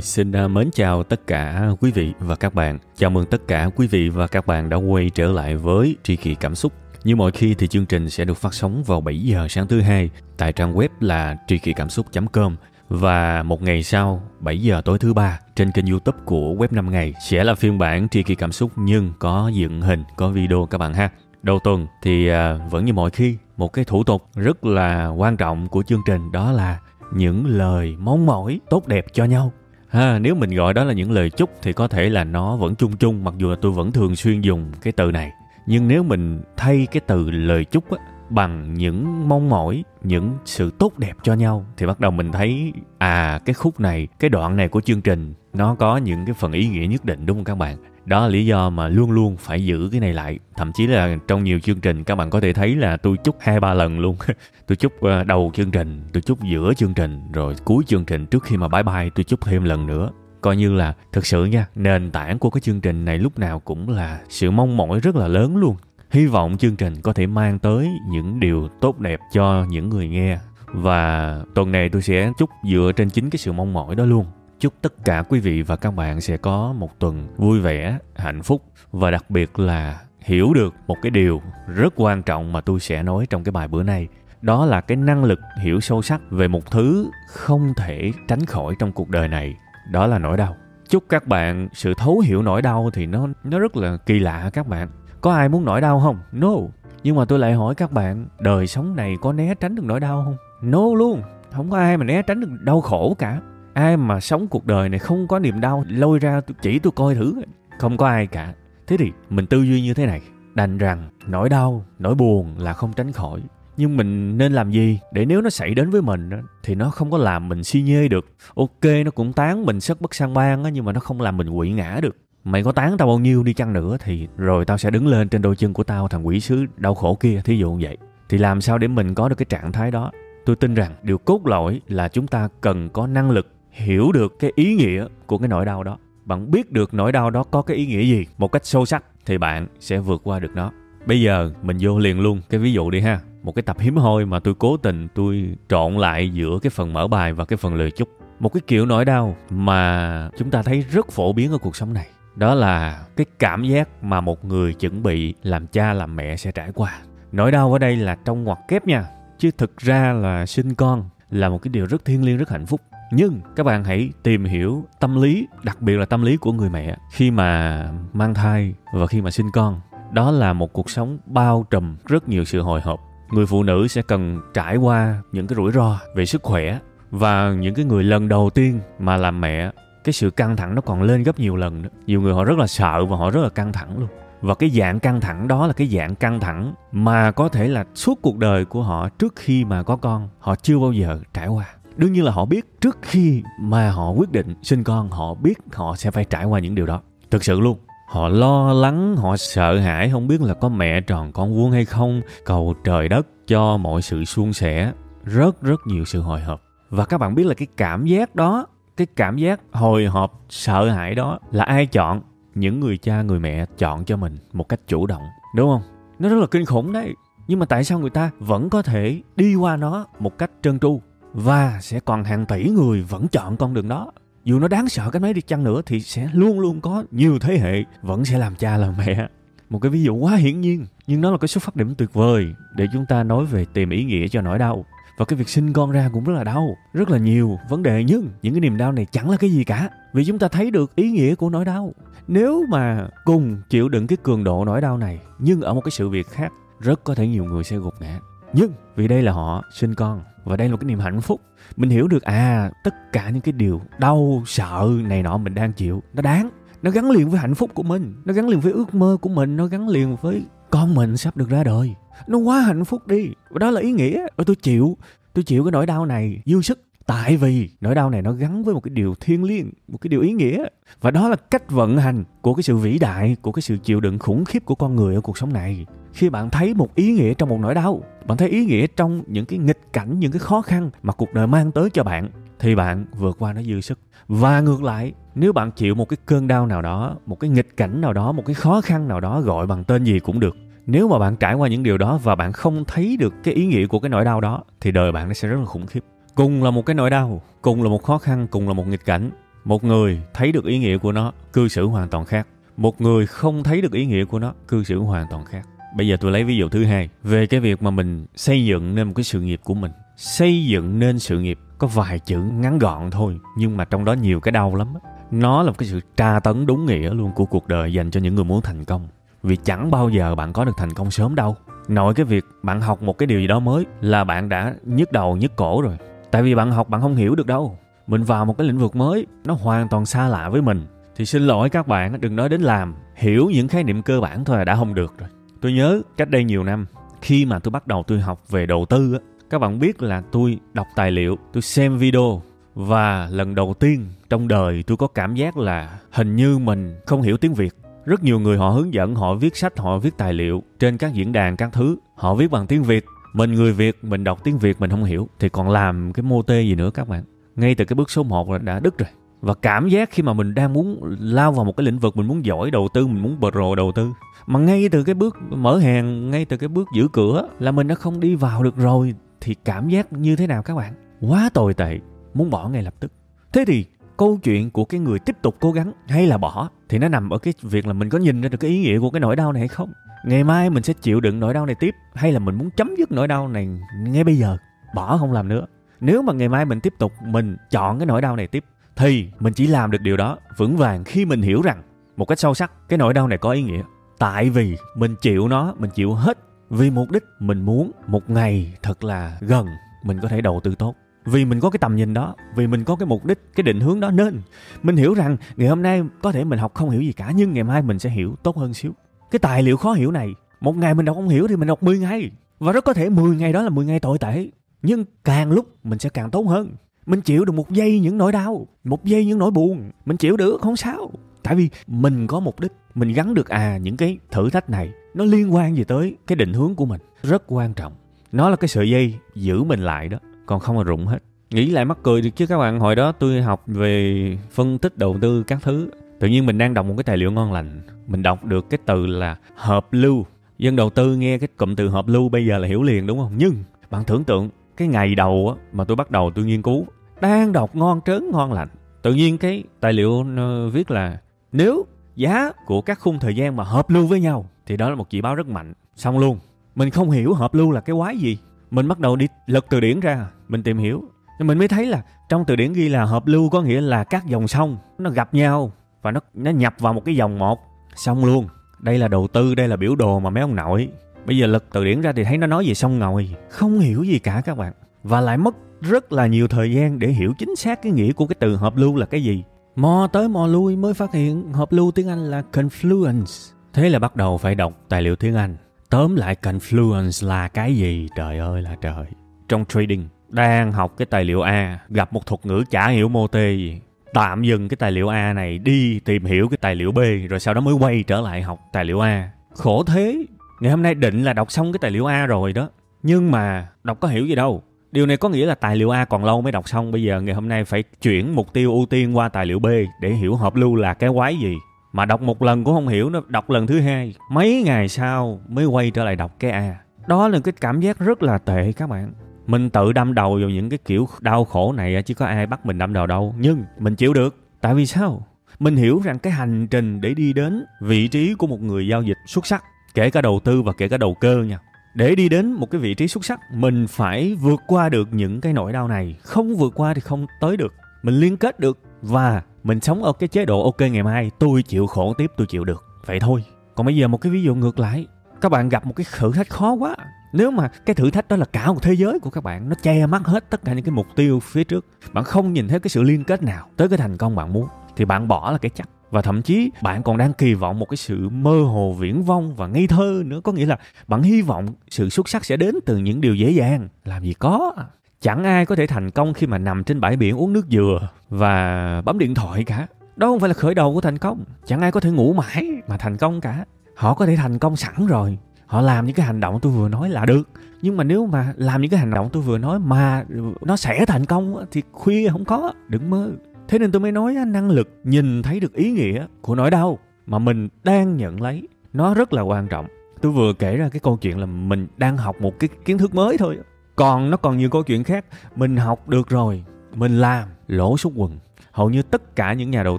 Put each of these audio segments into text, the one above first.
Rồi, xin à, mến chào tất cả quý vị và các bạn. Chào mừng tất cả quý vị và các bạn đã quay trở lại với Tri Kỳ Cảm Xúc. Như mọi khi thì chương trình sẽ được phát sóng vào 7 giờ sáng thứ hai tại trang web là tri kỳ cảm xúc.com và một ngày sau 7 giờ tối thứ ba trên kênh youtube của web 5 ngày sẽ là phiên bản tri kỳ cảm xúc nhưng có dựng hình, có video các bạn ha. Đầu tuần thì à, vẫn như mọi khi một cái thủ tục rất là quan trọng của chương trình đó là những lời mong mỏi tốt đẹp cho nhau ha nếu mình gọi đó là những lời chúc thì có thể là nó vẫn chung chung mặc dù là tôi vẫn thường xuyên dùng cái từ này. Nhưng nếu mình thay cái từ lời chúc á, bằng những mong mỏi những sự tốt đẹp cho nhau thì bắt đầu mình thấy à cái khúc này cái đoạn này của chương trình nó có những cái phần ý nghĩa nhất định đúng không các bạn? Đó là lý do mà luôn luôn phải giữ cái này lại. Thậm chí là trong nhiều chương trình, các bạn có thể thấy là tôi chúc hai ba lần luôn. Tôi chúc ờ, đầu chương trình, tôi chúc giữa chương trình, rồi cuối chương trình trước khi mà bye bye tôi chúc thêm lần nữa. Coi như là thực sự nha, nền tảng của cái chương trình này lúc nào cũng là sự mong mỏi rất là lớn luôn. Hy vọng chương trình có thể mang tới những điều tốt đẹp cho những người nghe. Và tuần này tôi sẽ chúc dựa trên chính cái sự mong mỏi đó luôn chúc tất cả quý vị và các bạn sẽ có một tuần vui vẻ, hạnh phúc và đặc biệt là hiểu được một cái điều rất quan trọng mà tôi sẽ nói trong cái bài bữa nay. Đó là cái năng lực hiểu sâu sắc về một thứ không thể tránh khỏi trong cuộc đời này. Đó là nỗi đau. Chúc các bạn sự thấu hiểu nỗi đau thì nó nó rất là kỳ lạ các bạn. Có ai muốn nỗi đau không? No. Nhưng mà tôi lại hỏi các bạn, đời sống này có né tránh được nỗi đau không? No luôn. Không có ai mà né tránh được đau khổ cả ai mà sống cuộc đời này không có niềm đau, lôi ra chỉ tôi coi thử. Không có ai cả. Thế thì mình tư duy như thế này. Đành rằng nỗi đau, nỗi buồn là không tránh khỏi. Nhưng mình nên làm gì để nếu nó xảy đến với mình thì nó không có làm mình si nhê được. Ok, nó cũng tán mình sất bất sang ban nhưng mà nó không làm mình quỵ ngã được. Mày có tán tao bao nhiêu đi chăng nữa thì rồi tao sẽ đứng lên trên đôi chân của tao, thằng quỷ sứ đau khổ kia, thí dụ như vậy. Thì làm sao để mình có được cái trạng thái đó? Tôi tin rằng điều cốt lõi là chúng ta cần có năng lực hiểu được cái ý nghĩa của cái nỗi đau đó. Bạn biết được nỗi đau đó có cái ý nghĩa gì một cách sâu sắc thì bạn sẽ vượt qua được nó. Bây giờ mình vô liền luôn, cái ví dụ đi ha. Một cái tập hiếm hoi mà tôi cố tình tôi trộn lại giữa cái phần mở bài và cái phần lời chúc. Một cái kiểu nỗi đau mà chúng ta thấy rất phổ biến ở cuộc sống này. Đó là cái cảm giác mà một người chuẩn bị làm cha làm mẹ sẽ trải qua. Nỗi đau ở đây là trong ngoặc kép nha, chứ thực ra là sinh con là một cái điều rất thiêng liêng, rất hạnh phúc nhưng các bạn hãy tìm hiểu tâm lý, đặc biệt là tâm lý của người mẹ, khi mà mang thai và khi mà sinh con. Đó là một cuộc sống bao trùm rất nhiều sự hồi hộp. Người phụ nữ sẽ cần trải qua những cái rủi ro về sức khỏe và những cái người lần đầu tiên mà làm mẹ, cái sự căng thẳng nó còn lên gấp nhiều lần nữa. Nhiều người họ rất là sợ và họ rất là căng thẳng luôn. Và cái dạng căng thẳng đó là cái dạng căng thẳng mà có thể là suốt cuộc đời của họ trước khi mà có con, họ chưa bao giờ trải qua đương nhiên là họ biết trước khi mà họ quyết định sinh con, họ biết họ sẽ phải trải qua những điều đó. Thực sự luôn, họ lo lắng, họ sợ hãi, không biết là có mẹ tròn con vuông hay không. Cầu trời đất cho mọi sự suôn sẻ, rất rất nhiều sự hồi hộp. Và các bạn biết là cái cảm giác đó, cái cảm giác hồi hộp, sợ hãi đó là ai chọn? Những người cha, người mẹ chọn cho mình một cách chủ động, đúng không? Nó rất là kinh khủng đấy. Nhưng mà tại sao người ta vẫn có thể đi qua nó một cách trơn tru? Và sẽ còn hàng tỷ người vẫn chọn con đường đó. Dù nó đáng sợ cái mấy đi chăng nữa thì sẽ luôn luôn có nhiều thế hệ vẫn sẽ làm cha làm mẹ. Một cái ví dụ quá hiển nhiên, nhưng nó là cái xuất phát điểm tuyệt vời để chúng ta nói về tìm ý nghĩa cho nỗi đau. Và cái việc sinh con ra cũng rất là đau, rất là nhiều vấn đề, nhưng những cái niềm đau này chẳng là cái gì cả, vì chúng ta thấy được ý nghĩa của nỗi đau. Nếu mà cùng chịu đựng cái cường độ nỗi đau này, nhưng ở một cái sự việc khác, rất có thể nhiều người sẽ gục ngã. Nhưng vì đây là họ, sinh con và đây là một cái niềm hạnh phúc. Mình hiểu được à tất cả những cái điều đau, sợ này nọ mình đang chịu, nó đáng. Nó gắn liền với hạnh phúc của mình, nó gắn liền với ước mơ của mình, nó gắn liền với con mình sắp được ra đời. Nó quá hạnh phúc đi. Và đó là ý nghĩa. Và tôi chịu tôi chịu cái nỗi đau này dư sức tại vì nỗi đau này nó gắn với một cái điều thiêng liêng, một cái điều ý nghĩa. Và đó là cách vận hành của cái sự vĩ đại, của cái sự chịu đựng khủng khiếp của con người ở cuộc sống này. Khi bạn thấy một ý nghĩa trong một nỗi đau, bạn thấy ý nghĩa trong những cái nghịch cảnh, những cái khó khăn mà cuộc đời mang tới cho bạn, thì bạn vượt qua nó dư sức. Và ngược lại, nếu bạn chịu một cái cơn đau nào đó, một cái nghịch cảnh nào đó, một cái khó khăn nào đó, gọi bằng tên gì cũng được, nếu mà bạn trải qua những điều đó và bạn không thấy được cái ý nghĩa của cái nỗi đau đó, thì đời bạn nó sẽ rất là khủng khiếp cùng là một cái nỗi đau, cùng là một khó khăn, cùng là một nghịch cảnh. Một người thấy được ý nghĩa của nó, cư xử hoàn toàn khác. Một người không thấy được ý nghĩa của nó, cư xử hoàn toàn khác. Bây giờ tôi lấy ví dụ thứ hai, về cái việc mà mình xây dựng nên một cái sự nghiệp của mình. Xây dựng nên sự nghiệp có vài chữ ngắn gọn thôi, nhưng mà trong đó nhiều cái đau lắm nó là một cái sự tra tấn đúng nghĩa luôn của cuộc đời dành cho những người muốn thành công. Vì chẳng bao giờ bạn có được thành công sớm đâu. Nội cái việc bạn học một cái điều gì đó mới là bạn đã nhức đầu nhức cổ rồi tại vì bạn học, bạn không hiểu được đâu. Mình vào một cái lĩnh vực mới, nó hoàn toàn xa lạ với mình. Thì xin lỗi các bạn, đừng nói đến làm. Hiểu những khái niệm cơ bản thôi là đã không được rồi. Tôi nhớ cách đây nhiều năm, khi mà tôi bắt đầu tôi học về đầu tư á, các bạn biết là tôi đọc tài liệu, tôi xem video. Và lần đầu tiên trong đời tôi có cảm giác là hình như mình không hiểu tiếng việt. Rất nhiều người họ hướng dẫn, họ viết sách, họ viết tài liệu trên các diễn đàn các thứ. Họ viết bằng tiếng việt mình người việt, mình đọc tiếng việt mình không hiểu. Thì còn làm cái mô tê gì nữa các bạn? Ngay từ cái bước số 1 là đã đứt rồi. Và cảm giác khi mà mình đang muốn lao vào một cái lĩnh vực mình muốn giỏi đầu tư, mình muốn pro đầu tư. Mà ngay từ cái bước mở hàng, ngay từ cái bước giữ cửa là mình đã không đi vào được rồi. Thì cảm giác như thế nào các bạn? Quá tồi tệ. Muốn bỏ ngay lập tức. Thế thì câu chuyện của cái người tiếp tục cố gắng hay là bỏ thì nó nằm ở cái việc là mình có nhìn ra được cái ý nghĩa của cái nỗi đau này hay không? Ngày mai mình sẽ chịu đựng nỗi đau này tiếp, hay là mình muốn chấm dứt nỗi đau này ngay bây giờ, bỏ không làm nữa. Nếu mà ngày mai mình tiếp tục mình chọn cái nỗi đau này tiếp, thì mình chỉ làm được điều đó vững vàng khi mình hiểu rằng một cách sâu sắc, cái nỗi đau này có ý nghĩa. Tại vì mình chịu nó, mình chịu hết, vì mục đích mình muốn một ngày thật là gần, mình có thể đầu tư tốt. Vì mình có cái tầm nhìn đó, vì mình có cái mục đích, cái định hướng đó nên mình hiểu rằng ngày hôm nay có thể mình học không hiểu gì cả, nhưng ngày mai mình sẽ hiểu tốt hơn xíu cái tài liệu khó hiểu này, một ngày mình đọc không hiểu thì mình đọc 10 ngày. Và rất có thể 10 ngày đó là 10 ngày tồi tệ. Nhưng càng lúc mình sẽ càng tốt hơn. Mình chịu được một giây những nỗi đau, một giây những nỗi buồn. Mình chịu được, không sao. Tại vì mình có mục đích, mình gắn được à những cái thử thách này. Nó liên quan gì tới cái định hướng của mình. Rất quan trọng. Nó là cái sợi dây giữ mình lại đó, còn không là rụng hết. Nghĩ lại mắc cười được chứ các bạn. Hồi đó tôi học về phân tích đầu tư các thứ tự nhiên mình đang đọc một cái tài liệu ngon lành. Mình đọc được cái từ là hợp lưu. Dân đầu tư nghe cái cụm từ hợp lưu bây giờ là hiểu liền đúng không? Nhưng bạn tưởng tượng cái ngày đầu á, mà tôi bắt đầu tôi nghiên cứu đang đọc ngon trớn ngon lành. Tự nhiên cái tài liệu viết là nếu giá của các khung thời gian mà hợp lưu với nhau thì đó là một chỉ báo rất mạnh. Xong luôn. Mình không hiểu hợp lưu là cái quái gì. Mình bắt đầu đi lật từ điển ra mình tìm hiểu. Mình mới thấy là trong từ điển ghi là hợp lưu có nghĩa là các dòng sông nó gặp nhau và nó nó nhập vào một cái dòng một. Xong luôn. Đây là đầu tư, đây là biểu đồ mà mấy ông nội. Bây giờ lật từ điển ra thì thấy nó nói về sông ngòi. Không hiểu gì cả các bạn. Và lại mất rất là nhiều thời gian để hiểu chính xác cái nghĩa của cái từ hợp lưu là cái gì. Mò tới mò lui mới phát hiện hợp lưu tiếng anh là confluence. Thế là bắt đầu phải đọc tài liệu tiếng anh. Tóm lại confluence là cái gì? Trời ơi là trời. Trong trading, đang học cái tài liệu a, gặp một thuật ngữ chả hiểu mô tê gì tạm dừng cái tài liệu a này đi tìm hiểu cái tài liệu b rồi sau đó mới quay trở lại học tài liệu a. Khổ thế ngày hôm nay định là đọc xong cái tài liệu a rồi đó. Nhưng mà đọc có hiểu gì đâu. Điều này có nghĩa là tài liệu a còn lâu mới đọc xong. Bây giờ ngày hôm nay phải chuyển mục tiêu ưu tiên qua tài liệu b để hiểu hợp lưu là cái quái gì. Mà đọc một lần cũng không hiểu nữa, đọc lần thứ hai. Mấy ngày sau mới quay trở lại đọc cái a. Đó là cái cảm giác rất là tệ các bạn mình tự đâm đầu vào những cái kiểu đau khổ này chứ có ai bắt mình đâm đầu đâu. Nhưng mình chịu được. Tại vì sao? Mình hiểu rằng cái hành trình để đi đến vị trí của một người giao dịch xuất sắc, kể cả đầu tư và kể cả đầu cơ nha, để đi đến một cái vị trí xuất sắc, mình phải vượt qua được những cái nỗi đau này. Không vượt qua thì không tới được. Mình liên kết được và mình sống ở cái chế độ ok ngày mai, tôi chịu khổ tiếp, tôi chịu được. Vậy thôi. Còn bây giờ một cái ví dụ ngược lại. Các bạn gặp một cái thử thách khó quá nếu mà cái thử thách đó là cả một thế giới của các bạn, nó che mắt hết tất cả những cái mục tiêu phía trước, bạn không nhìn thấy cái sự liên kết nào tới cái thành công bạn muốn, thì bạn bỏ là cái chắc. Và thậm chí bạn còn đang kỳ vọng một cái sự mơ hồ viễn vông và ngây thơ nữa. Có nghĩa là bạn hy vọng sự xuất sắc sẽ đến từ những điều dễ dàng. Làm gì có. Chẳng ai có thể thành công khi mà nằm trên bãi biển uống nước dừa và bấm điện thoại cả. Đó không phải là khởi đầu của thành công. Chẳng ai có thể ngủ mãi mà thành công cả. Họ có thể thành công sẵn rồi họ làm những cái hành động tôi vừa nói là được. Nhưng mà nếu mà làm những cái hành động tôi vừa nói mà nó sẽ thành công thì khuya không có, đừng mơ. Thế nên tôi mới nói năng lực nhìn thấy được ý nghĩa của nỗi đau mà mình đang nhận lấy, nó rất là quan trọng. Tôi vừa kể ra cái câu chuyện là mình đang học một cái kiến thức mới thôi còn nó còn nhiều câu chuyện khác. Mình học được rồi, mình làm, lỗ sút quần. Hầu như tất cả những nhà đầu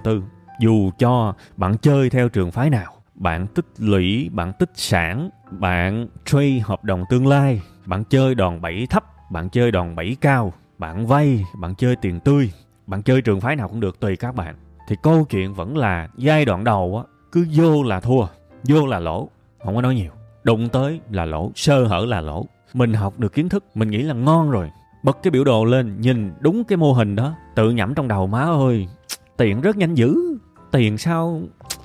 tư, dù cho bạn chơi theo trường phái nào bạn tích lũy, bạn tích sản, bạn trade hợp đồng tương lai, bạn chơi đòn bẩy thấp, bạn chơi đòn bẩy cao, bạn vay, bạn chơi tiền tươi, bạn chơi trường phái nào cũng được, tùy các bạn. Thì câu chuyện vẫn là giai đoạn đầu á, cứ vô là thua, vô là lỗ, không có nói nhiều. Đụng tới là lỗ, sơ hở là lỗ. Mình học được kiến thức, mình nghĩ là ngon rồi. Bật cái biểu đồ lên, nhìn đúng cái mô hình đó, tự nhẩm trong đầu má ơi tiền rất nhanh dữ, tiền sao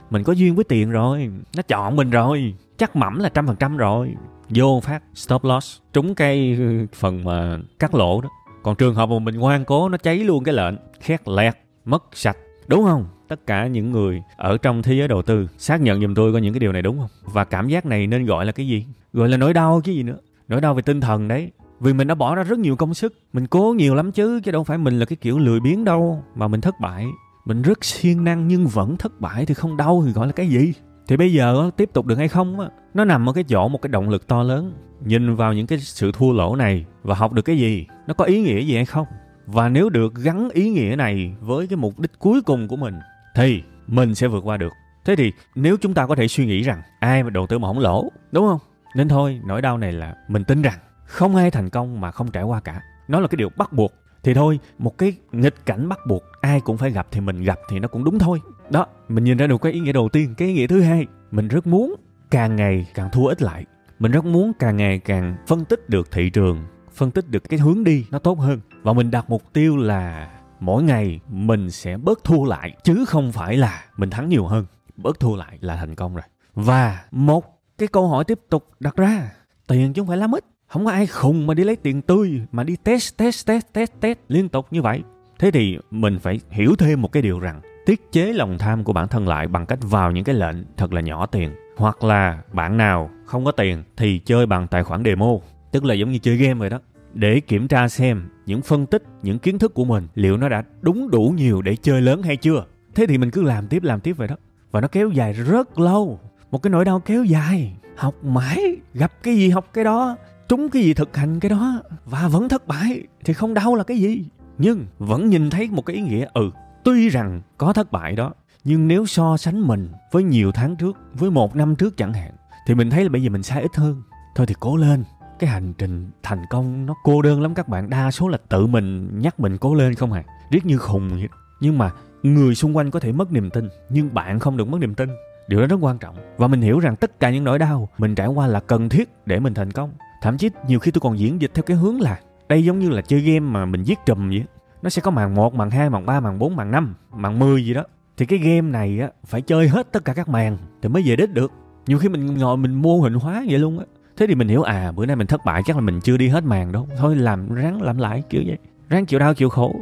mình có duyên với tiền rồi, nó chọn mình rồi, chắc mẩm là trăm phần trăm rồi. Vô phát, stop loss. Trúng cái phần mà cắt lỗ đó. Còn trường hợp mà mình ngoan cố, nó cháy luôn cái lệnh. Khét lẹt, mất sạch. Đúng không? Tất cả những người ở trong thế giới đầu tư, xác nhận giùm tôi có những cái điều này đúng không? Và cảm giác này nên gọi là cái gì? Gọi là nỗi đau chứ gì nữa. Nỗi đau về tinh thần đấy. Vì mình đã bỏ ra rất nhiều công sức. Mình cố nhiều lắm chứ chứ đâu phải mình là cái kiểu lười biếng đâu mà mình thất bại mình rất siêng năng nhưng vẫn thất bại thì không đau thì gọi là cái gì? Thì bây giờ tiếp tục được hay không á, nó nằm ở cái chỗ một cái động lực to lớn. Nhìn vào những cái sự thua lỗ này và học được cái gì, nó có ý nghĩa gì hay không? Và nếu được gắn ý nghĩa này với cái mục đích cuối cùng của mình, thì mình sẽ vượt qua được. Thế thì nếu chúng ta có thể suy nghĩ rằng ai mà đầu tư mà không lỗ, đúng không? Nên thôi, nỗi đau này là mình tin rằng không ai thành công mà không trải qua cả. Nó là cái điều bắt buộc thì thôi, một cái nghịch cảnh bắt buộc ai cũng phải gặp thì mình gặp thì nó cũng đúng thôi. Đó, mình nhìn ra được cái ý nghĩa đầu tiên. Cái ý nghĩa thứ hai, mình rất muốn càng ngày càng thua ít lại. Mình rất muốn càng ngày càng phân tích được thị trường, phân tích được cái hướng đi nó tốt hơn. Và mình đặt mục tiêu là mỗi ngày mình sẽ bớt thua lại, chứ không phải là mình thắng nhiều hơn. Bớt thua lại là thành công rồi. Và một cái câu hỏi tiếp tục đặt ra, tiền chứ không phải lắm ít không có ai khùng mà đi lấy tiền tươi, mà đi test test test test test liên tục như vậy. Thế thì mình phải hiểu thêm một cái điều rằng, tiết chế lòng tham của bản thân lại bằng cách vào những cái lệnh thật là nhỏ tiền. Hoặc là bạn nào không có tiền thì chơi bằng tài khoản demo, tức là giống như chơi game vậy đó. Để kiểm tra xem những phân tích, những kiến thức của mình liệu nó đã đúng đủ nhiều để chơi lớn hay chưa. Thế thì mình cứ làm tiếp làm tiếp vậy đó. Và nó kéo dài rất lâu. Một cái nỗi đau kéo dài. Học mãi, gặp cái gì học cái đó trúng cái gì thực hành cái đó và vẫn thất bại thì không đau là cái gì. Nhưng vẫn nhìn thấy một cái ý nghĩa ừ tuy rằng có thất bại đó, nhưng nếu so sánh mình với nhiều tháng trước, với một năm trước chẳng hạn, thì mình thấy là bây giờ mình sai ít hơn. Thôi thì cố lên, cái hành trình thành công nó cô đơn lắm các bạn. Đa số là tự mình nhắc mình cố lên không à. Riết như khùng vậy. Nhưng mà người xung quanh có thể mất niềm tin, nhưng bạn không được mất niềm tin. Điều đó rất quan trọng. Và mình hiểu rằng tất cả những nỗi đau mình trải qua là cần thiết để mình thành công thậm chí nhiều khi tôi còn diễn dịch theo cái hướng là đây giống như là chơi game mà mình giết trùm vậy nó sẽ có màn 1, màn 2, màn 3, màn 4, màn 5, màn 10 gì đó. Thì cái game này á phải chơi hết tất cả các màn thì mới về đích được. Nhiều khi mình ngồi mình mô hình hóa vậy luôn á. Thế thì mình hiểu à bữa nay mình thất bại chắc là mình chưa đi hết màn đâu. Thôi làm ráng làm lại kiểu vậy. Ráng chịu đau chịu khổ.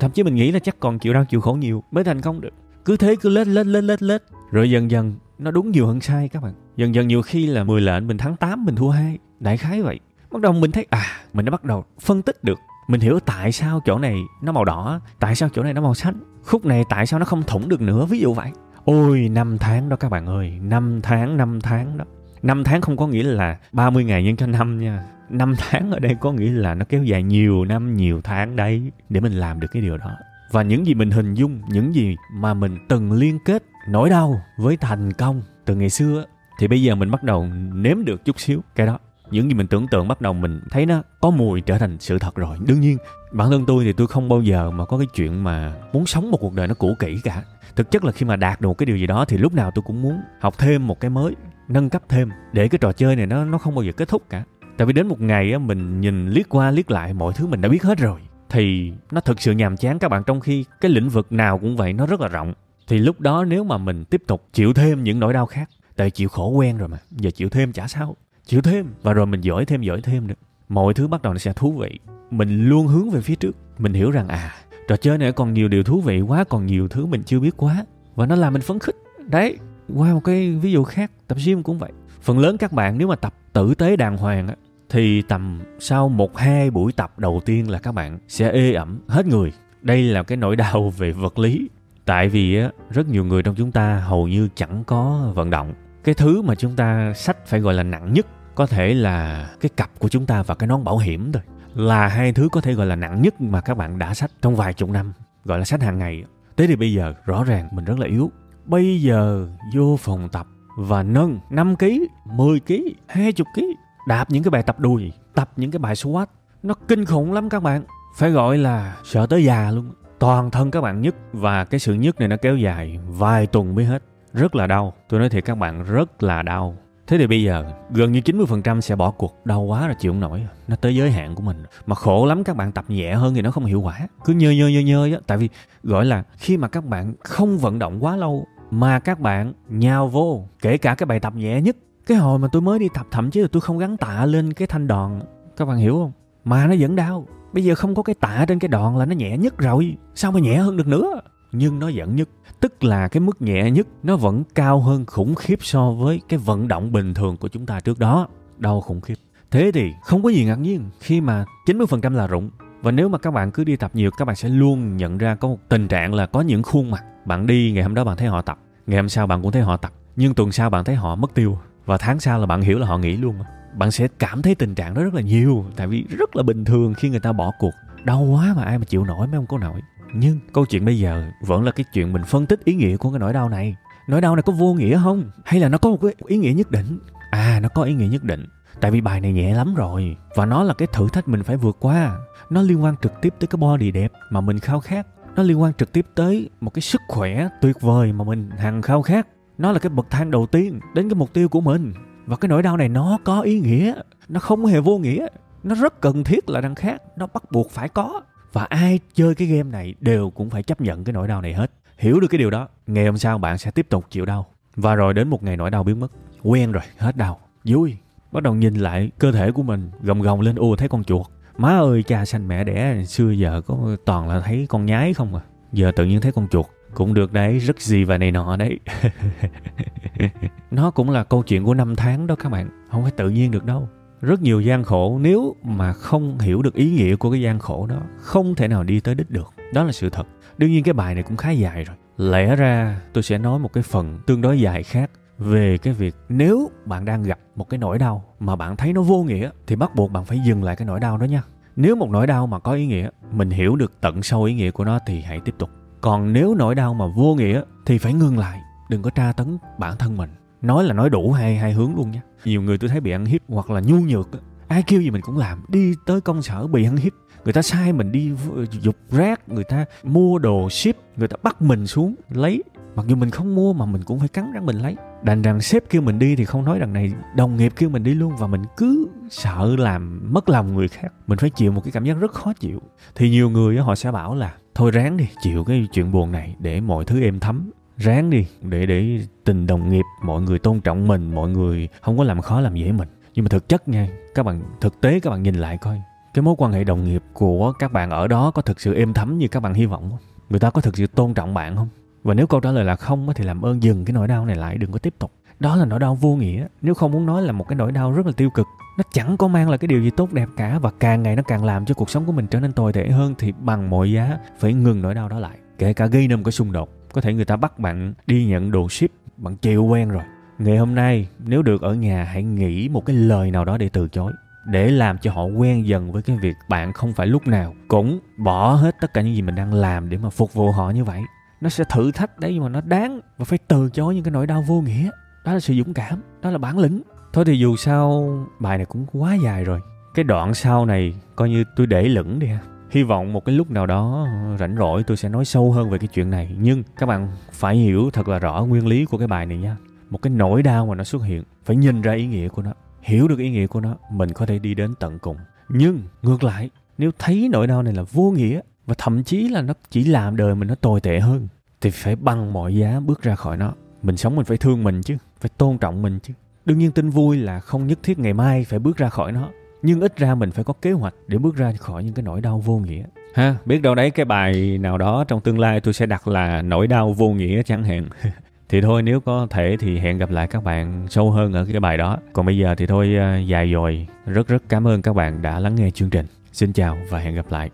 Thậm chí mình nghĩ là chắc còn chịu đau chịu khổ nhiều mới thành công được. Cứ thế cứ lết lết lết lết lết. Rồi dần dần nó đúng nhiều hơn sai các bạn. Dần dần nhiều khi là 10 lệnh mình thắng 8 mình thua hai. Đại khái vậy. Bắt đầu mình thấy à mình đã bắt đầu phân tích được. Mình hiểu tại sao chỗ này nó màu đỏ, tại sao chỗ này nó màu xanh. Khúc này tại sao nó không thủng được nữa, ví dụ vậy. Ôi, năm tháng đó các bạn ơi, năm tháng năm tháng đó. Năm tháng không có nghĩa là 30 ngày nhân cho năm nha. Năm tháng ở đây có nghĩa là nó kéo dài nhiều năm, nhiều tháng đấy, để mình làm được cái điều đó. Và những gì mình hình dung, những gì mà mình từng liên kết nỗi đau với thành công từ ngày xưa thì bây giờ mình bắt đầu nếm được chút xíu cái đó. Những gì mình tưởng tượng bắt đầu mình thấy nó có mùi trở thành sự thật rồi. Đương nhiên, bản thân tôi thì tôi không bao giờ mà có cái chuyện mà muốn sống một cuộc đời nó cũ kỹ cả. Thực chất là khi mà đạt được một cái điều gì đó thì lúc nào tôi cũng muốn học thêm một cái mới, nâng cấp thêm để cái trò chơi này nó nó không bao giờ kết thúc cả. Tại vì đến một ngày á, mình nhìn liếc qua liếc lại mọi thứ mình đã biết hết rồi, thì nó thực sự nhàm chán các bạn, trong khi cái lĩnh vực nào cũng vậy, nó rất là rộng thì lúc đó nếu mà mình tiếp tục chịu thêm những nỗi đau khác, tại chịu khổ quen rồi mà, giờ chịu thêm chả sao. Chịu thêm, và rồi mình giỏi thêm giỏi thêm nữa. Mọi thứ bắt đầu nó sẽ thú vị. Mình luôn hướng về phía trước. Mình hiểu rằng à trò chơi này còn nhiều điều thú vị quá, còn nhiều thứ mình chưa biết quá. Và nó làm mình phấn khích. Đấy, qua một cái ví dụ khác, tập gym cũng vậy. Phần lớn các bạn nếu mà tập tử tế đàng hoàng á, thì tầm sau một, hai buổi tập đầu tiên là các bạn sẽ ê ẩm hết người. Đây là cái nỗi đau về vật lý tại vì á rất nhiều người trong chúng ta hầu như chẳng có vận động. Cái thứ mà chúng ta sách phải gọi là nặng nhất có thể là cái cặp của chúng ta và cái nón bảo hiểm thôi. Là hai thứ có thể gọi là nặng nhất mà các bạn đã sách trong vài chục năm gọi là sách hàng ngày. Thế thì bây giờ rõ ràng mình rất là yếu. Bây giờ vô phòng tập và nâng 5 kg, 10 kg, 20 kg, đạp những cái bài tập đùi, tập những cái bài squat, nó kinh khủng lắm các bạn. Phải gọi là sợ tới già luôn. Toàn thân các bạn nhức và cái sự nhức này nó kéo dài vài tuần mới hết. Rất là đau. Tôi nói thiệt các bạn, rất là đau. Thế thì bây giờ, gần như 90% sẽ bỏ cuộc. Đau quá rồi chịu không nổi. Nó tới giới hạn của mình. Mà khổ lắm, các bạn tập nhẹ hơn thì nó không hiệu quả. Cứ nhơ nhơ nhơ nhơ á. Tại vì, gọi là, khi mà các bạn không vận động quá lâu mà các bạn nhào vô, kể cả cái bài tập nhẹ nhất, cái hồi mà tôi mới đi tập, thậm chí là tôi không gắn tạ lên cái thanh đòn, các bạn hiểu không? Mà nó vẫn đau bây giờ không có cái tạ trên cái đòn là nó nhẹ nhất rồi. Sao mà nhẹ hơn được nữa? Nhưng nó vẫn nhất. Tức là cái mức nhẹ nhất nó vẫn cao hơn khủng khiếp so với cái vận động bình thường của chúng ta trước đó. Đau khủng khiếp. Thế thì không có gì ngạc nhiên khi mà 90% là rụng. Và nếu mà các bạn cứ đi tập nhiều, các bạn sẽ luôn nhận ra có một tình trạng là có những khuôn mặt. Bạn đi, ngày hôm đó bạn thấy họ tập. Ngày hôm sau bạn cũng thấy họ tập. Nhưng tuần sau bạn thấy họ mất tiêu. Và tháng sau là bạn hiểu là họ nghỉ luôn bạn sẽ cảm thấy tình trạng đó rất là nhiều, tại vì rất là bình thường khi người ta bỏ cuộc. Đau quá mà ai mà chịu nổi mấy ông có nổi nhưng câu chuyện bây giờ vẫn là cái chuyện mình phân tích ý nghĩa của cái nỗi đau này. Nỗi đau này có vô nghĩa không? Hay là nó có một cái ý nghĩa nhất định? À nó có ý nghĩa nhất định. Tại vì bài này nhẹ lắm rồi, và nó là cái thử thách mình phải vượt qua. Nó liên quan trực tiếp tới cái body đẹp mà mình khao khát. Nó liên quan trực tiếp tới một cái sức khỏe tuyệt vời mà mình hằng khao khát. Nó là cái bậc thang đầu tiên đến cái mục tiêu của mình và cái nỗi đau này nó có ý nghĩa, nó không hề vô nghĩa. Nó rất cần thiết là đang khác, nó bắt buộc phải có. Và ai chơi cái game này đều cũng phải chấp nhận cái nỗi đau này hết. Hiểu được cái điều đó, ngày hôm sau bạn sẽ tiếp tục chịu đau. Và rồi đến một ngày nỗi đau biến mất. Quen rồi, hết đau. Vui. Bắt đầu nhìn lại cơ thể của mình, gồng gồng lên, ô, thấy con chuột. Má ơi, cha sanh mẹ đẻ, xưa giờ có toàn là thấy con nhái không à? Giờ tự nhiên thấy con chuột cũng được đấy rất gì và này nọ đấy. Nó cũng là câu chuyện của năm tháng đó các bạn không phải tự nhiên được đâu. Rất nhiều gian khổ nếu mà không hiểu được ý nghĩa của cái gian khổ đó không thể nào đi tới đích được. Đó là sự thật. Đương nhiên cái bài này cũng khá dài rồi. Lẽ ra tôi sẽ nói một cái phần tương đối dài khác về cái việc nếu bạn đang gặp một cái nỗi đau mà bạn thấy nó vô nghĩa thì bắt buộc bạn phải dừng lại cái nỗi đau đó nha. Nếu một nỗi đau mà có ý nghĩa mình hiểu được tận sâu ý nghĩa của nó thì hãy tiếp tục còn nếu nỗi đau mà vô nghĩa thì phải ngưng lại, đừng có tra tấn bản thân mình. Nói là nói đủ hai hai hướng luôn nha nhiều người tôi thấy bị ăn hiếp hoặc là nhu nhược ai kêu gì mình cũng làm. Đi tới công sở bị ăn hiếp, người ta sai mình đi dục rác, người ta mua đồ ship, người ta bắt mình xuống lấy. Mặc dù mình không mua mà mình cũng phải cắn răng mình lấy. Đành rằng sếp kêu mình đi thì không nói đằng này, đồng nghiệp kêu mình đi luôn và mình cứ sợ làm mất lòng người khác. Mình phải chịu một cái cảm giác rất khó chịu. Thì nhiều người họ sẽ bảo là thôi ráng đi, chịu cái chuyện buồn này, để mọi thứ êm thấm. Ráng đi, để để tình đồng nghiệp, mọi người tôn trọng mình, mọi người không có làm khó làm dễ mình. Nhưng mà thực chất nha, các bạn, thực tế các bạn nhìn lại coi. Cái mối quan hệ đồng nghiệp của các bạn ở đó có thực sự êm thấm như các bạn hy vọng không? Người ta có thực sự tôn trọng bạn không? Và nếu câu trả lời là không thì làm ơn dừng cái nỗi đau này lại, đừng có tiếp tục đó là nỗi đau vô nghĩa. Nếu không muốn nói là một cái nỗi đau rất là tiêu cực, nó chẳng có mang lại cái điều gì tốt đẹp cả và càng ngày nó càng làm cho cuộc sống của mình trở nên tồi tệ hơn thì bằng mọi giá phải ngừng nỗi đau đó lại. Kể cả gây nên một cái xung đột, có thể người ta bắt bạn đi nhận đồ ship, bạn chịu quen rồi. Ngày hôm nay, nếu được ở nhà, hãy nghĩ một cái lời nào đó để từ chối, để làm cho họ quen dần với cái việc bạn không phải lúc nào cũng bỏ hết tất cả những gì mình đang làm để mà phục vụ họ như vậy. Nó sẽ thử thách đấy nhưng mà nó đáng và phải từ chối những cái nỗi đau vô nghĩa đó là sự dũng cảm, đó là bản lĩnh. Thôi thì dù sao, bài này cũng quá dài rồi. Cái đoạn sau này coi như tôi để lửng đi ha. Hy vọng một cái lúc nào đó rảnh rỗi tôi sẽ nói sâu hơn về cái chuyện này. Nhưng các bạn phải hiểu thật là rõ nguyên lý của cái bài này nha. Một cái nỗi đau mà nó xuất hiện, phải nhìn ra ý nghĩa của nó, hiểu được ý nghĩa của nó, mình có thể đi đến tận cùng. Nhưng ngược lại, nếu thấy nỗi đau này là vô nghĩa, và thậm chí là nó chỉ làm đời mình nó tồi tệ hơn, thì phải bằng mọi giá bước ra khỏi nó. Mình sống mình phải thương mình chứ phải tôn trọng mình chứ. Đương nhiên tin vui là không nhất thiết ngày mai phải bước ra khỏi nó nhưng ít ra mình phải có kế hoạch để bước ra khỏi những cái nỗi đau vô nghĩa. Ha biết đâu đấy cái bài nào đó trong tương lai tôi sẽ đặt là nỗi đau vô nghĩa chẳng hạn. Thì thôi nếu có thể thì hẹn gặp lại các bạn sâu hơn ở cái bài đó. Còn bây giờ thì thôi à, dài dồi. Rất rất cảm ơn các bạn đã lắng nghe chương trình. Xin chào và hẹn gặp lại